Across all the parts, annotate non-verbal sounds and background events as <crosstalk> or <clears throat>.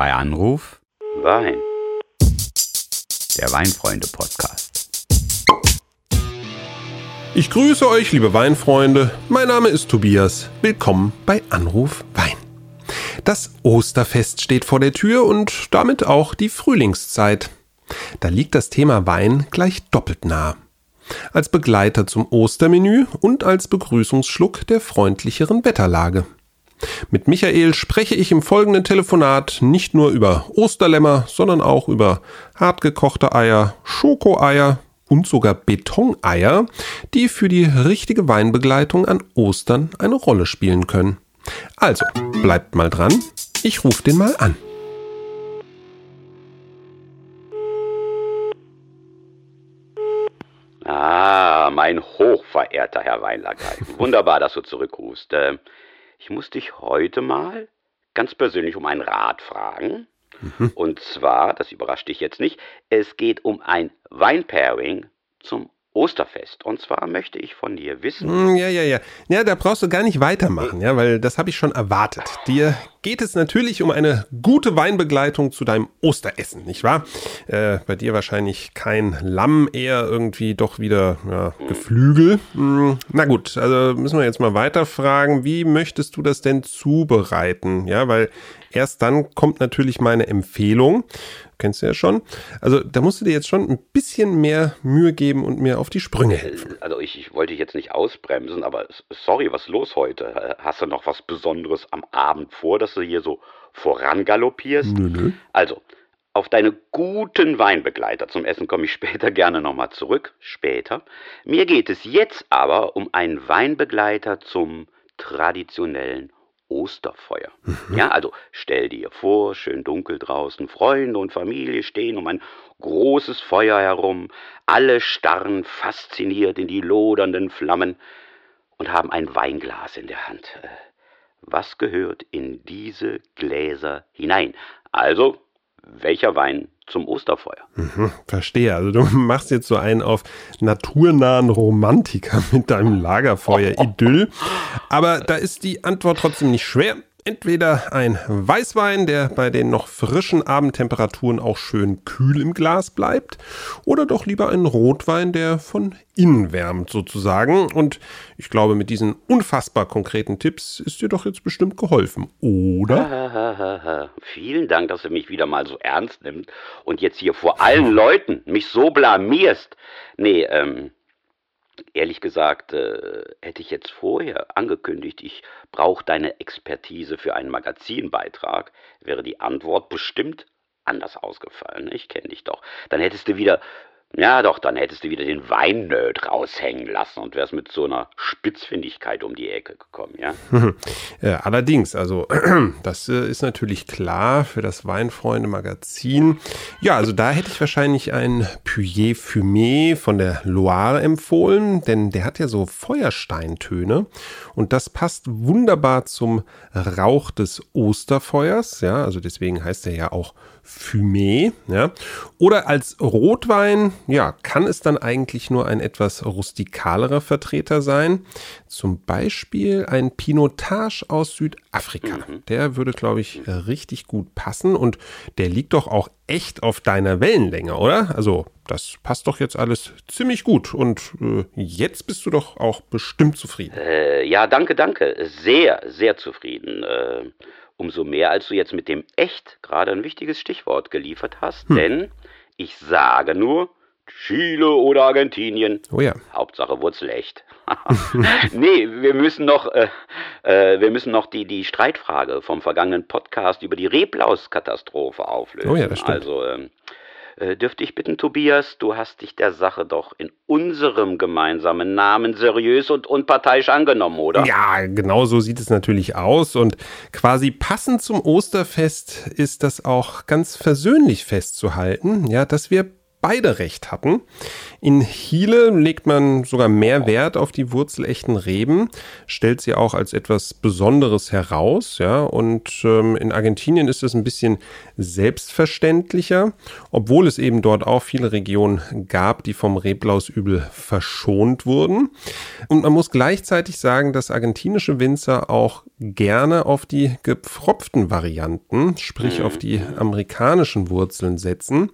Bei Anruf Wein. Der Weinfreunde-Podcast. Ich grüße euch, liebe Weinfreunde. Mein Name ist Tobias. Willkommen bei Anruf Wein. Das Osterfest steht vor der Tür und damit auch die Frühlingszeit. Da liegt das Thema Wein gleich doppelt nah. Als Begleiter zum Ostermenü und als Begrüßungsschluck der freundlicheren Wetterlage. Mit Michael spreche ich im folgenden Telefonat nicht nur über Osterlämmer, sondern auch über hartgekochte Eier, Schokoeier und sogar Betoneier, die für die richtige Weinbegleitung an Ostern eine Rolle spielen können. Also, bleibt mal dran, ich rufe den mal an. Ah, mein hochverehrter Herr Weinlager. Wunderbar, dass du zurückrufst. Ich muss dich heute mal ganz persönlich um einen Rat fragen. Mhm. Und zwar, das überrascht dich jetzt nicht, es geht um ein Weinpairing zum Osterfest. Und zwar möchte ich von dir wissen. Hm, ja, ja, ja. Ja, da brauchst du gar nicht weitermachen, ja, weil das habe ich schon erwartet. Dir geht es natürlich um eine gute Weinbegleitung zu deinem Osteressen, nicht wahr? Äh, bei dir wahrscheinlich kein Lamm, eher irgendwie doch wieder ja, Geflügel. Hm, na gut, also müssen wir jetzt mal weiterfragen. Wie möchtest du das denn zubereiten? Ja, weil erst dann kommt natürlich meine Empfehlung kennst du ja schon. Also da musst du dir jetzt schon ein bisschen mehr Mühe geben und mir auf die Sprünge helfen. Also ich, ich wollte dich jetzt nicht ausbremsen, aber sorry, was ist los heute? Hast du noch was Besonderes am Abend vor, dass du hier so vorangaloppierst? Nö, nö. Also, auf deine guten Weinbegleiter zum Essen komme ich <laughs> später gerne nochmal zurück. Später. Mir geht es jetzt aber um einen Weinbegleiter zum traditionellen Osterfeuer. Mhm. Ja, also stell dir vor, schön dunkel draußen, Freunde und Familie stehen um ein großes Feuer herum, alle starren fasziniert in die lodernden Flammen und haben ein Weinglas in der Hand. Äh, was gehört in diese Gläser hinein? Also, welcher Wein zum Osterfeuer. Mhm, verstehe. Also du <laughs> machst jetzt so einen auf naturnahen Romantiker <laughs> mit deinem Lagerfeuer-Idyll. Aber da ist die Antwort trotzdem nicht schwer. Entweder ein Weißwein, der bei den noch frischen Abendtemperaturen auch schön kühl im Glas bleibt, oder doch lieber ein Rotwein, der von innen wärmt sozusagen. Und ich glaube, mit diesen unfassbar konkreten Tipps ist dir doch jetzt bestimmt geholfen, oder? Vielen Dank, dass du mich wieder mal so ernst nimmst und jetzt hier vor allen Leuten mich so blamierst. Nee, ähm, Ehrlich gesagt, äh, hätte ich jetzt vorher angekündigt, ich brauche deine Expertise für einen Magazinbeitrag, wäre die Antwort bestimmt anders ausgefallen. Ich kenne dich doch. Dann hättest du wieder ja, doch, dann hättest du wieder den Weinnerd raushängen lassen und wärst mit so einer Spitzfindigkeit um die Ecke gekommen, ja? <laughs> allerdings, also <clears throat> das äh, ist natürlich klar für das Weinfreunde-Magazin. Ja, also da hätte ich wahrscheinlich ein Puyer Fumé von der Loire empfohlen, denn der hat ja so Feuersteintöne und das passt wunderbar zum Rauch des Osterfeuers, ja, also deswegen heißt er ja auch Fumé, ja. Oder als Rotwein, ja, kann es dann eigentlich nur ein etwas rustikalerer Vertreter sein. Zum Beispiel ein Pinotage aus Südafrika. Mhm. Der würde, glaube ich, richtig gut passen und der liegt doch auch echt auf deiner Wellenlänge, oder? Also, das passt doch jetzt alles ziemlich gut und äh, jetzt bist du doch auch bestimmt zufrieden. Äh, ja, danke, danke. Sehr, sehr zufrieden. Äh Umso mehr, als du jetzt mit dem echt gerade ein wichtiges Stichwort geliefert hast, hm. denn ich sage nur Chile oder Argentinien. Oh ja. Hauptsache Wurzel echt. <laughs> nee, wir müssen noch, äh, äh, wir müssen noch die, die Streitfrage vom vergangenen Podcast über die Reblauskatastrophe auflösen. Oh ja, das stimmt. Also, ähm, äh, dürfte ich bitten, Tobias, du hast dich der Sache doch in unserem gemeinsamen Namen seriös und unparteiisch angenommen, oder? Ja, genau so sieht es natürlich aus. Und quasi passend zum Osterfest ist das auch ganz versöhnlich festzuhalten, ja, dass wir beide recht hatten. In Chile legt man sogar mehr Wert auf die wurzelechten Reben, stellt sie auch als etwas Besonderes heraus, ja, und ähm, in Argentinien ist es ein bisschen selbstverständlicher, obwohl es eben dort auch viele Regionen gab, die vom Reblausübel verschont wurden. Und man muss gleichzeitig sagen, dass argentinische Winzer auch gerne auf die gepfropften Varianten, sprich auf die amerikanischen Wurzeln setzen.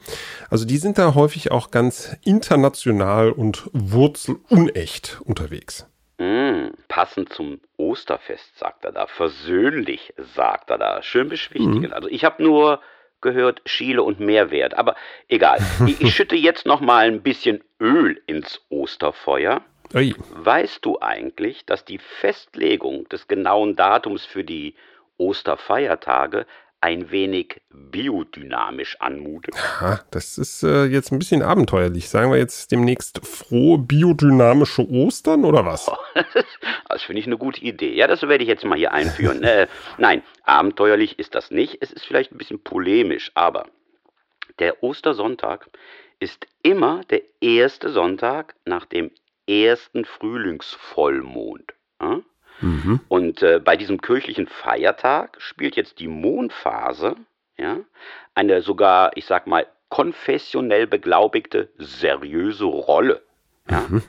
Also die sind da häufig auch ganz international und wurzelunecht unterwegs. Mm, passend zum Osterfest, sagt er da. Versöhnlich, sagt er da. Schön beschwichtigend. Mhm. Also ich habe nur gehört Schiele und Mehrwert. Aber egal. <laughs> Ich, ich schütte jetzt noch mal ein bisschen Öl ins Osterfeuer. Ui. Weißt du eigentlich, dass die Festlegung des genauen Datums für die Osterfeiertage ein wenig biodynamisch anmutet. Ja, das ist äh, jetzt ein bisschen abenteuerlich. Sagen wir jetzt demnächst frohe biodynamische Ostern oder was? <laughs> das finde ich eine gute Idee. Ja, das werde ich jetzt mal hier einführen. äh, nein, abenteuerlich ist das nicht. Es ist vielleicht ein bisschen polemisch, aber der Ostersonntag ist immer der erste Sonntag nach dem ersten Frühlingsvollmond. Ja? Mhm. Und äh, bei diesem kirchlichen Feiertag spielt jetzt die Mondphase ja, eine sogar, ich sag mal, konfessionell beglaubigte seriöse Rolle. Ja. Mhm.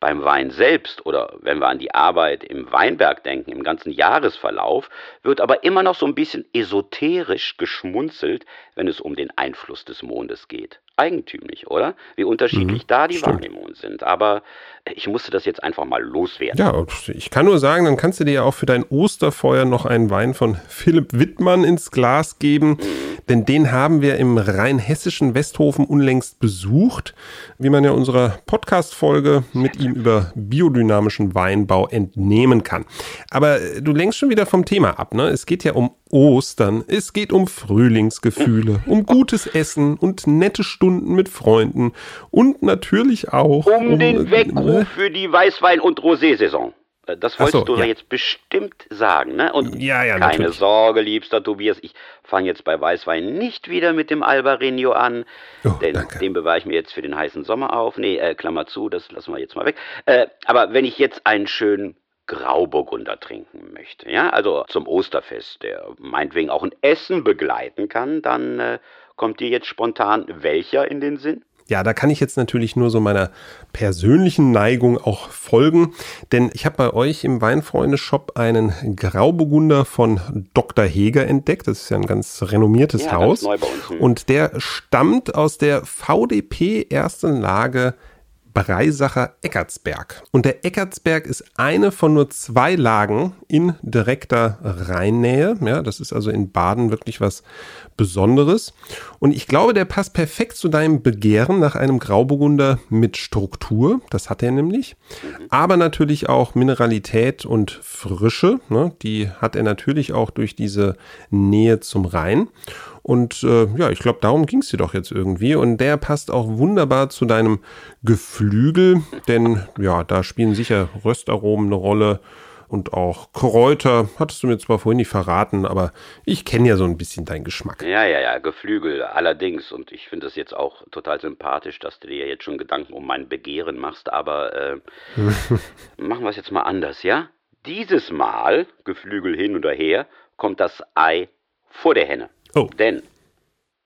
Beim Wein selbst oder wenn wir an die Arbeit im Weinberg denken, im ganzen Jahresverlauf, wird aber immer noch so ein bisschen esoterisch geschmunzelt, wenn es um den Einfluss des Mondes geht eigentümlich, oder? Wie unterschiedlich mhm, da die stimmt. Sind. Aber ich musste das jetzt einfach mal loswerden. Ja, ich kann nur sagen, dann kannst du dir ja auch für dein Osterfeuer noch einen Wein von Philipp Wittmann ins Glas geben. Mhm. Denn den haben wir im rheinhessischen Westhofen unlängst besucht, wie man ja unserer Podcast-Folge mit ihm über biodynamischen Weinbau entnehmen kann. Aber du lenkst schon wieder vom Thema ab, ne? Es geht ja um Ostern, es geht um Frühlingsgefühle, <laughs> um gutes Essen und nette Stunden mit Freunden und natürlich auch um, um den äh, Weckruf äh, für die Weißwein- und Rosé-Saison. Äh, das wolltest so, du ja. jetzt bestimmt sagen, ne? Und ja, ja, keine natürlich. Sorge, liebster Tobias, ich fange jetzt bei Weißwein nicht wieder mit dem Albarino an, oh, denn danke. den bewahre ich mir jetzt für den heißen Sommer auf. Nee, äh, Klammer zu, das lassen wir jetzt mal weg. Äh, aber wenn ich jetzt einen schönen Grauburgunder trinken möchte, ja, also zum Osterfest, der meinetwegen auch ein Essen begleiten kann, dann äh, kommt dir jetzt spontan welcher in den Sinn? Ja, da kann ich jetzt natürlich nur so meiner persönlichen Neigung auch folgen, denn ich habe bei euch im Weinfreunde-Shop einen Grauburgunder von Dr. Heger entdeckt. Das ist ja ein ganz renommiertes ja, Haus. Ganz. Und der stammt aus der VDP ersten Lage Breisacher Eckartsberg. Und der Eckartsberg ist eine von nur zwei Lagen in direkter Rheinnähe. Ja, das ist also in Baden wirklich was Besonderes. Und ich glaube, der passt perfekt zu deinem Begehren nach einem Grauburgunder mit Struktur. Das hat er nämlich. Aber natürlich auch Mineralität und Frische. Ne? Die hat er natürlich auch durch diese Nähe zum Rhein. Und äh, ja, ich glaube, darum ging es dir doch jetzt irgendwie. Und der passt auch wunderbar zu deinem Geflügel, denn ja, da spielen sicher Röstaromen eine Rolle und auch Kräuter. Hattest du mir zwar vorhin nicht verraten, aber ich kenne ja so ein bisschen deinen Geschmack. Ja, ja, ja, Geflügel allerdings. Und ich finde es jetzt auch total sympathisch, dass du dir jetzt schon Gedanken um mein Begehren machst. Aber äh, <laughs> machen wir es jetzt mal anders, ja? Dieses Mal, Geflügel hin oder her, kommt das Ei vor der Henne. Oh. Denn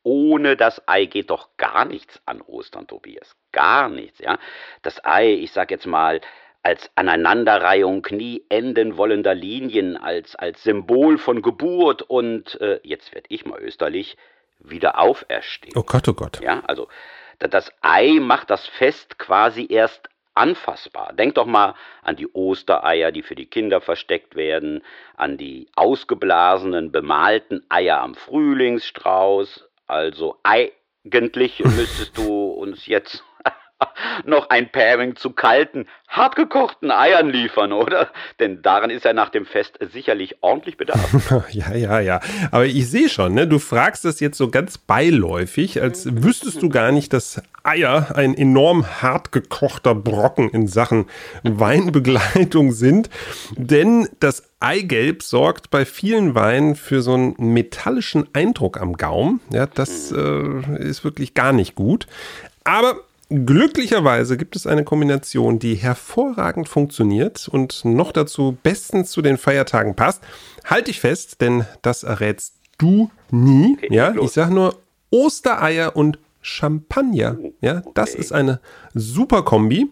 ohne das Ei geht doch gar nichts an Ostern, Tobias. Gar nichts, ja. Das Ei, ich sag jetzt mal, als Aneinanderreihung nie enden wollender Linien, als, als Symbol von Geburt und, äh, jetzt werd ich mal österlich, wieder auferstehen. Oh Gott, oh Gott. Ja, also das Ei macht das Fest quasi erst anfassbar. Denk doch mal an die Ostereier, die für die Kinder versteckt werden, an die ausgeblasenen, bemalten Eier am Frühlingsstrauß. Also eigentlich <laughs> müsstest du uns jetzt <laughs> noch ein Pairing zu kalten, hartgekochten Eiern liefern, oder? Denn daran ist er nach dem Fest sicherlich ordentlich bedarf. <laughs> ja, ja, ja. Aber ich sehe schon, ne? du fragst das jetzt so ganz beiläufig, als wüsstest du gar nicht, dass Eier ein enorm hart gekochter Brocken in Sachen <laughs> Weinbegleitung sind. Denn das Eigelb sorgt bei vielen Weinen für so einen metallischen Eindruck am Gaumen. Ja, das äh, ist wirklich gar nicht gut. Aber Glücklicherweise gibt es eine Kombination, die hervorragend funktioniert und noch dazu bestens zu den Feiertagen passt. Halte ich fest, denn das errätst du nie. Okay, ja, ich sage nur Ostereier und Champagner. Ja, okay. das ist eine super Kombi.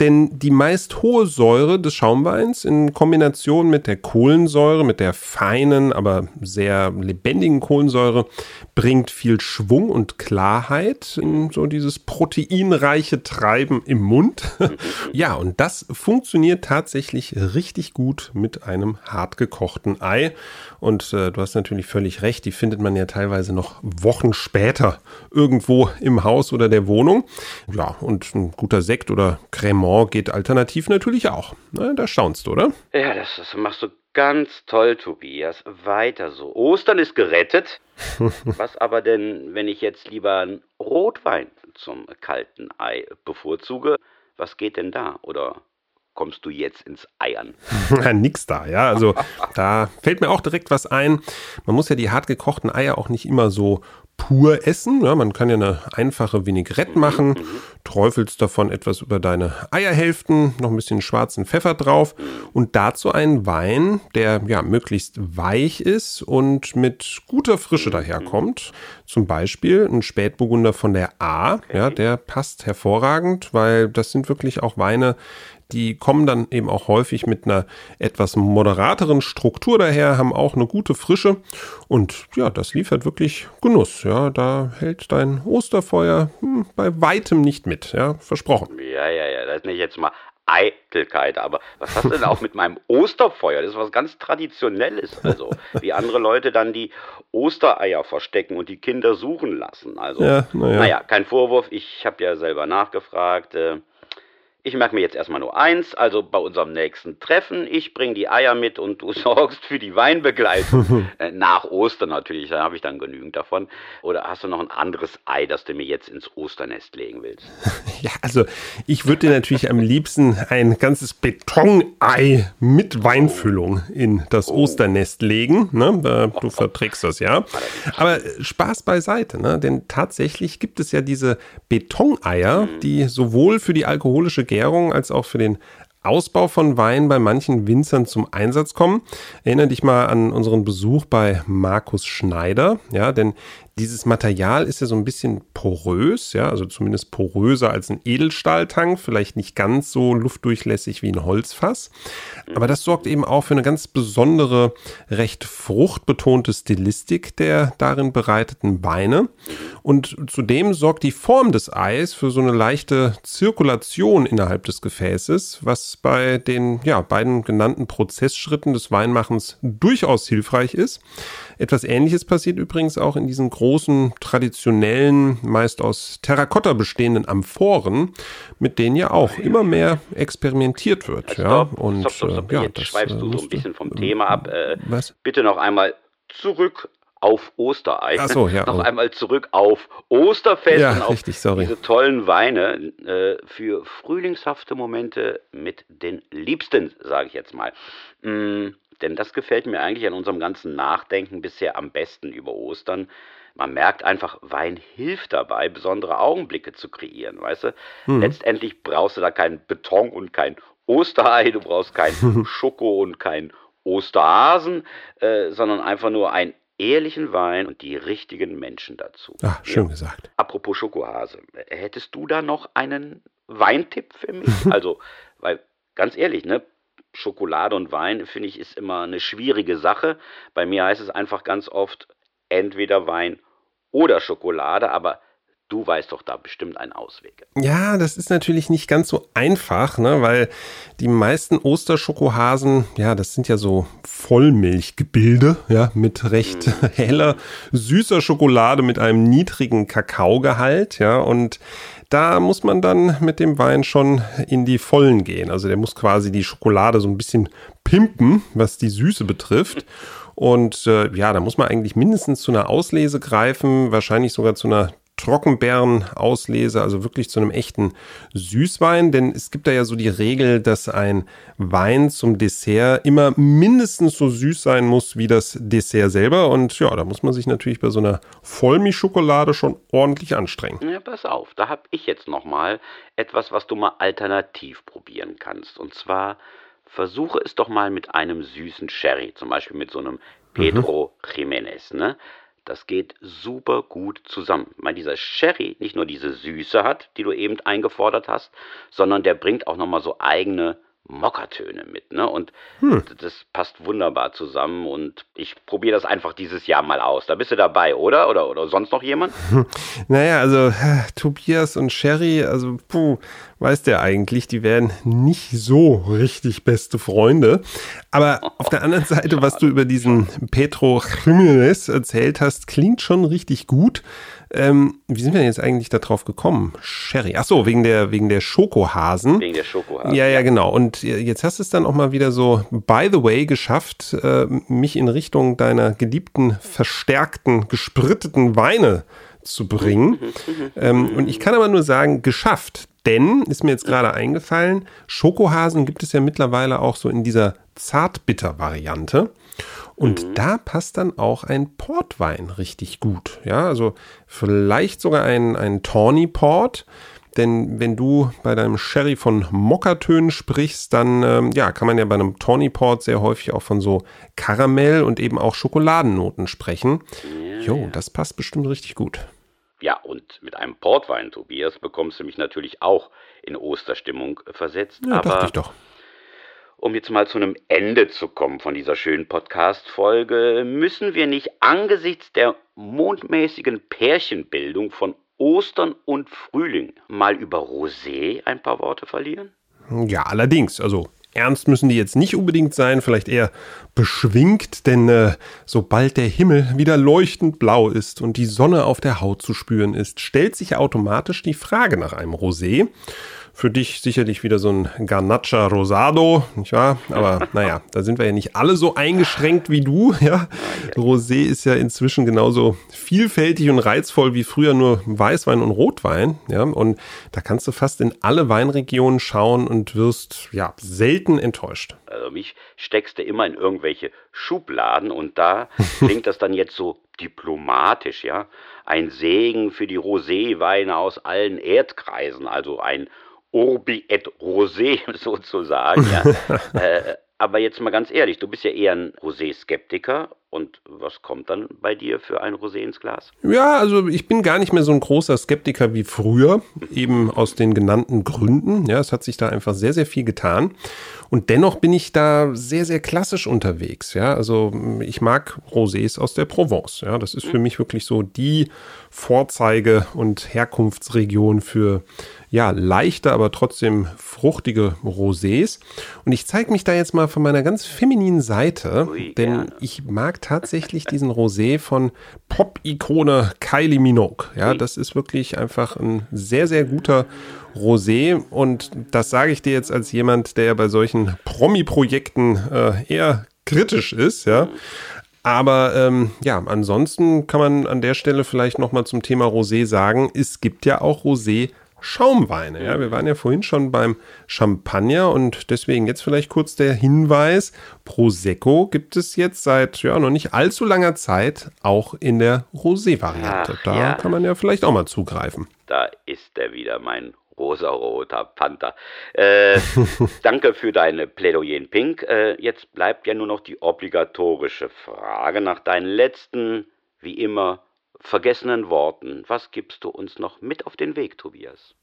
Denn die meist hohe Säure des Schaumweins in Kombination mit der Kohlensäure, mit der feinen, aber sehr lebendigen Kohlensäure, bringt viel Schwung und Klarheit in so dieses proteinreiche Treiben im Mund. <laughs> ja, und das funktioniert tatsächlich richtig gut mit einem hart gekochten Ei. Und äh, du hast natürlich völlig recht, die findet man ja teilweise noch Wochen später irgendwo im Haus oder der Wohnung. Ja, und ein guter Sekt oder Cremant geht alternativ natürlich auch. Na, da staunst du, oder? Ja, das, das machst du ganz toll, Tobias. Weiter so. Ostern ist gerettet. <laughs> Was aber denn, wenn ich jetzt lieber einen Rotwein zum kalten Ei bevorzuge? Was geht denn da? Oder kommst du jetzt ins Eiern? Nix da, ja. Also <laughs> da fällt mir auch direkt was ein. Man muss ja die hart gekochten Eier auch nicht immer so pur essen. Ja, man kann ja eine einfache Vinaigrette mhm, machen, mhm. Träufelst davon etwas über deine Eierhälften, noch ein bisschen schwarzen Pfeffer drauf und dazu einen Wein, der ja möglichst weich ist und mit guter Frische daherkommt. Zum Beispiel ein Spätburgunder von der A, okay. ja, der passt hervorragend, weil das sind wirklich auch Weine, die kommen dann eben auch häufig mit einer etwas moderateren Struktur daher, haben auch eine gute Frische und ja, das liefert wirklich Genuss. Ja, da hält dein Osterfeuer hm, bei weitem nicht mit. Ja, versprochen. Ja, ja, ja, das nicht jetzt mal Eitelkeit, aber was hast du denn auch mit meinem Osterfeuer? Das ist was ganz Traditionelles. Also, wie andere Leute dann die Ostereier verstecken und die Kinder suchen lassen. Also, ja, naja. naja, kein Vorwurf. Ich habe ja selber nachgefragt. Äh, ich merke mir jetzt erstmal nur eins, also bei unserem nächsten Treffen, ich bringe die Eier mit und du <laughs> sorgst für die Weinbegleitung. <laughs> Äh, nach Ostern natürlich, da habe ich dann genügend davon. Oder hast du noch ein anderes Ei, das du mir jetzt ins Osternest legen willst? <laughs> Ja, also ich würde dir natürlich am liebsten ein ganzes Betonei mit Weinfüllung in das oh. Osternest legen. Ne? Du verträgst das ja. Aber Spaß beiseite, ne? denn tatsächlich gibt es ja diese Betoneier, mhm. die sowohl für die alkoholische Gärung als auch für den Ausbau von Wein bei manchen Winzern zum Einsatz kommen. Erinnere dich mal an unseren Besuch bei Markus Schneider, ja, denn dieses Material ist ja so ein bisschen porös, ja, also zumindest poröser als ein Edelstahltank, vielleicht nicht ganz so luftdurchlässig wie ein Holzfass. Aber das sorgt eben auch für eine ganz besondere, recht fruchtbetonte Stilistik der darin bereiteten Weine. Und zudem sorgt die Form des Eis für so eine leichte Zirkulation innerhalb des Gefäßes, was bei den ja, beiden genannten Prozessschritten des Weinmachens durchaus hilfreich ist. Etwas ähnliches passiert übrigens auch in diesen großen, traditionellen, meist aus Terrakotta bestehenden Amphoren, mit denen ja auch immer mehr experimentiert wird. Stopp, ja, und stopp, stopp, stopp. Äh, ja, jetzt das, schweifst du so ein bisschen vom Thema ab. Äh, was? Bitte noch einmal zurück auf Osterei. Ach so, ja. Noch oh. einmal zurück auf Osterfest ja, und auf richtig, sorry. diese tollen Weine äh, für frühlingshafte Momente mit den Liebsten, sage ich jetzt mal. Mm, denn das gefällt mir eigentlich an unserem ganzen Nachdenken bisher am besten über Ostern. Man merkt einfach, Wein hilft dabei, besondere Augenblicke zu kreieren, weißt du? Hm. Letztendlich brauchst du da keinen Beton und kein Osterei, du brauchst kein <laughs> Schoko und kein Osterhasen, äh, sondern einfach nur einen ehrlichen Wein und die richtigen Menschen dazu. Ach, schön ja. gesagt. Apropos Schokohase, hättest du da noch einen Weintipp für mich? <laughs> also, weil ganz ehrlich, ne, Schokolade und Wein, finde ich, ist immer eine schwierige Sache. Bei mir heißt es einfach ganz oft entweder Wein oder Schokolade, aber du weißt doch da bestimmt einen Ausweg. Ja, das ist natürlich nicht ganz so einfach, ne, weil die meisten Osterschokohasen, ja, das sind ja so Vollmilchgebilde, ja, mit recht mhm. <laughs> heller, süßer Schokolade mit einem niedrigen Kakaogehalt, ja, und da muss man dann mit dem Wein schon in die Vollen gehen. Also der muss quasi die Schokolade so ein bisschen pimpen, was die Süße betrifft. <laughs> Und äh, ja, da muss man eigentlich mindestens zu einer Auslese greifen, wahrscheinlich sogar zu einer Trockenbeeren auslese, also wirklich zu einem echten Süßwein. Denn es gibt da ja so die Regel, dass ein Wein zum Dessert immer mindestens so süß sein muss wie das Dessert selber. Und ja, da muss man sich natürlich bei so einer Vollmilchschokolade schon ordentlich anstrengen. Ja, pass auf, da habe ich jetzt nochmal etwas, was du mal alternativ probieren kannst. Und zwar versuche es doch mal mit einem süßen Sherry, zum Beispiel mit so einem Pedro mhm. Jiménez, ne? Das geht super gut zusammen. Weil dieser Sherry nicht nur diese Süße hat, die du eben eingefordert hast, sondern der bringt auch nochmal so eigene Mockertöne mit, ne? Und hm. das passt wunderbar zusammen und ich probiere das einfach dieses Jahr mal aus. Da bist du dabei, oder? Oder, oder sonst noch jemand? <laughs> Naja, also äh, Tobias und Sherry, also puh, weiß der eigentlich, die werden nicht so richtig beste Freunde. Aber auf der anderen Seite, was du über diesen Petro Jiménez erzählt hast, klingt schon richtig gut. Ähm, wie sind wir denn jetzt eigentlich darauf gekommen? Sherry. Ach so, wegen der, wegen der Schokohasen. Wegen der Schokohasen. Ja, ja, genau. Und jetzt hast du es dann auch mal wieder so, by the way, geschafft, äh, mich in Richtung deiner geliebten, verstärkten, gespritteten Weine zu bringen. <laughs> ähm, und ich kann aber nur sagen, geschafft. Denn, ist mir jetzt gerade eingefallen, Schokohasen gibt es ja mittlerweile auch so in dieser Zartbitter-Variante. Und mhm. da passt dann auch ein Portwein richtig gut. Ja, also vielleicht sogar ein, ein Tawny Port. Denn wenn du bei deinem Sherry von Mokkatönen sprichst, dann ähm, ja, kann man ja bei einem Tawny Port sehr häufig auch von so Karamell und eben auch Schokoladennoten sprechen. Jo, ja. das passt bestimmt richtig gut. Ja, und mit einem Portwein, Tobias, bekommst du mich natürlich auch in Osterstimmung versetzt. Ja, aber dachte ich doch um jetzt mal zu einem Ende zu kommen von dieser schönen Podcast-Folge, müssen wir nicht angesichts der mondmäßigen Pärchenbildung von Ostern und Frühling mal über Rosé ein paar Worte verlieren? Ja, allerdings. Also ernst müssen die jetzt nicht unbedingt sein, vielleicht eher beschwingt, denn äh, sobald der Himmel wieder leuchtend blau ist und die Sonne auf der Haut zu spüren ist, stellt sich automatisch die Frage nach einem Rosé. Für dich sicherlich wieder so ein Garnacha Rosado, nicht wahr? Aber <laughs> naja, da sind wir ja nicht alle so eingeschränkt wie du, <laughs> ja. Rosé ist ja inzwischen genauso vielfältig und reizvoll wie früher nur Weißwein und Rotwein, ja. Und da kannst du fast in alle Weinregionen schauen und wirst, ja, selten enttäuscht. Also mich steckst du immer in irgendwelche Schubladen und da klingt das dann jetzt so diplomatisch, ja. Ein Segen für die Roséweine aus allen Erdkreisen, also ein Urbi et Rosé <laughs> sozusagen. Ja. <laughs> äh, aber jetzt mal ganz ehrlich, du bist ja eher ein Rosé-Skeptiker. Und was kommt dann bei dir für ein Rosé ins Glas? Ja, also ich bin gar nicht mehr so ein großer Skeptiker wie früher, eben aus den genannten Gründen. Ja, es hat sich da einfach sehr, sehr viel getan. Und dennoch bin ich da sehr, sehr klassisch unterwegs. Ja, also ich mag Rosés aus der Provence. Ja, das ist für mich wirklich so die Vorzeige- und Herkunftsregion für ja, leichte, aber trotzdem fruchtige Rosés. Und ich zeige mich da jetzt mal von meiner ganz femininen Seite, Ui, denn gerne. ich mag tatsächlich diesen Rosé von Pop-Ikone Kylie Minogue. Ja, das ist wirklich einfach ein sehr, sehr guter Rosé. Und das sage ich dir jetzt als jemand, der bei solchen Promi-Projekten äh, eher kritisch ist, ja. Aber ähm, ja, ansonsten kann man an der Stelle vielleicht nochmal zum Thema Rosé sagen, es gibt ja auch Rosé Schaumweine. Ja, wir waren ja vorhin schon beim Champagner und deswegen jetzt vielleicht kurz der Hinweis: Prosecco gibt es jetzt seit ja noch nicht allzu langer Zeit auch in der Rosé-Variante. Da ja. kann man ja vielleicht auch mal zugreifen. Da ist er wieder, mein rosaroter Panther. Äh, <laughs> danke für deine Plädoyer in Pink. Äh, jetzt bleibt ja nur noch die obligatorische Frage nach deinen letzten, wie immer, vergessenen Worten. Was gibst du uns noch mit auf den Weg, Tobias?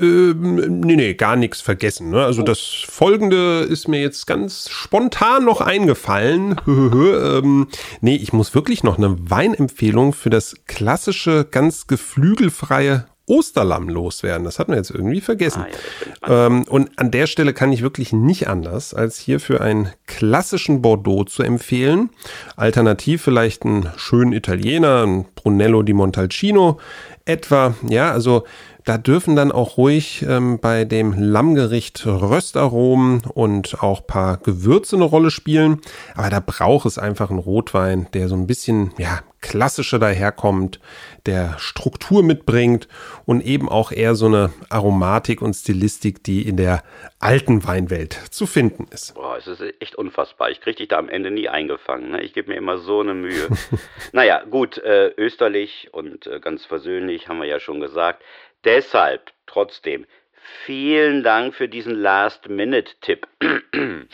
Ähm, nee, nee, gar nichts vergessen. Ne? Also oh. das Folgende ist mir jetzt ganz spontan noch eingefallen. <laughs> ähm, nee, ich muss wirklich noch eine Weinempfehlung für das klassische, ganz geflügelfreie Osterlamm loswerden. Das hatten wir jetzt irgendwie vergessen. Ah, ja, ähm, und an der Stelle kann ich wirklich nicht anders, als hier für einen klassischen Bordeaux zu empfehlen. Alternativ vielleicht einen schönen Italiener, ein Brunello di Montalcino. etwa. Ja, also da dürfen dann auch ruhig ähm, bei dem Lammgericht Röstaromen und auch paar Gewürze eine Rolle spielen. Aber da braucht es einfach einen Rotwein, der so ein bisschen, ja, klassischer daherkommt, der Struktur mitbringt und eben auch eher so eine Aromatik und Stilistik, die in der alten Weinwelt zu finden ist. Boah, es ist echt unfassbar. Ich kriege dich da am Ende nie eingefangen. Ne? Ich gebe mir immer so eine Mühe. <laughs> naja, gut, äh, österlich und äh, ganz versöhnlich haben wir ja schon gesagt. Deshalb trotzdem vielen Dank für diesen Last-Minute-Tipp. <clears throat>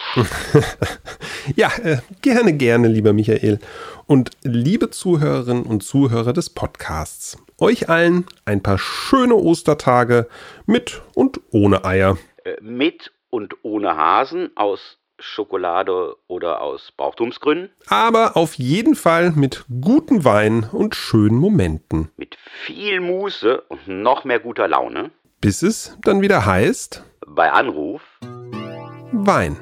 ja, äh, gerne, gerne, lieber Michael. Und liebe Zuhörerinnen und Zuhörer des Podcasts, euch allen ein paar schöne Ostertage mit und ohne Eier. Äh, mit und ohne Hasen aus Schokolade oder aus Brauchtumsgründen. Aber auf jeden Fall mit guten Wein und schönen Momenten. Mit viel Muße und noch mehr guter Laune. Bis es dann wieder heißt. Bei Anruf. Wein.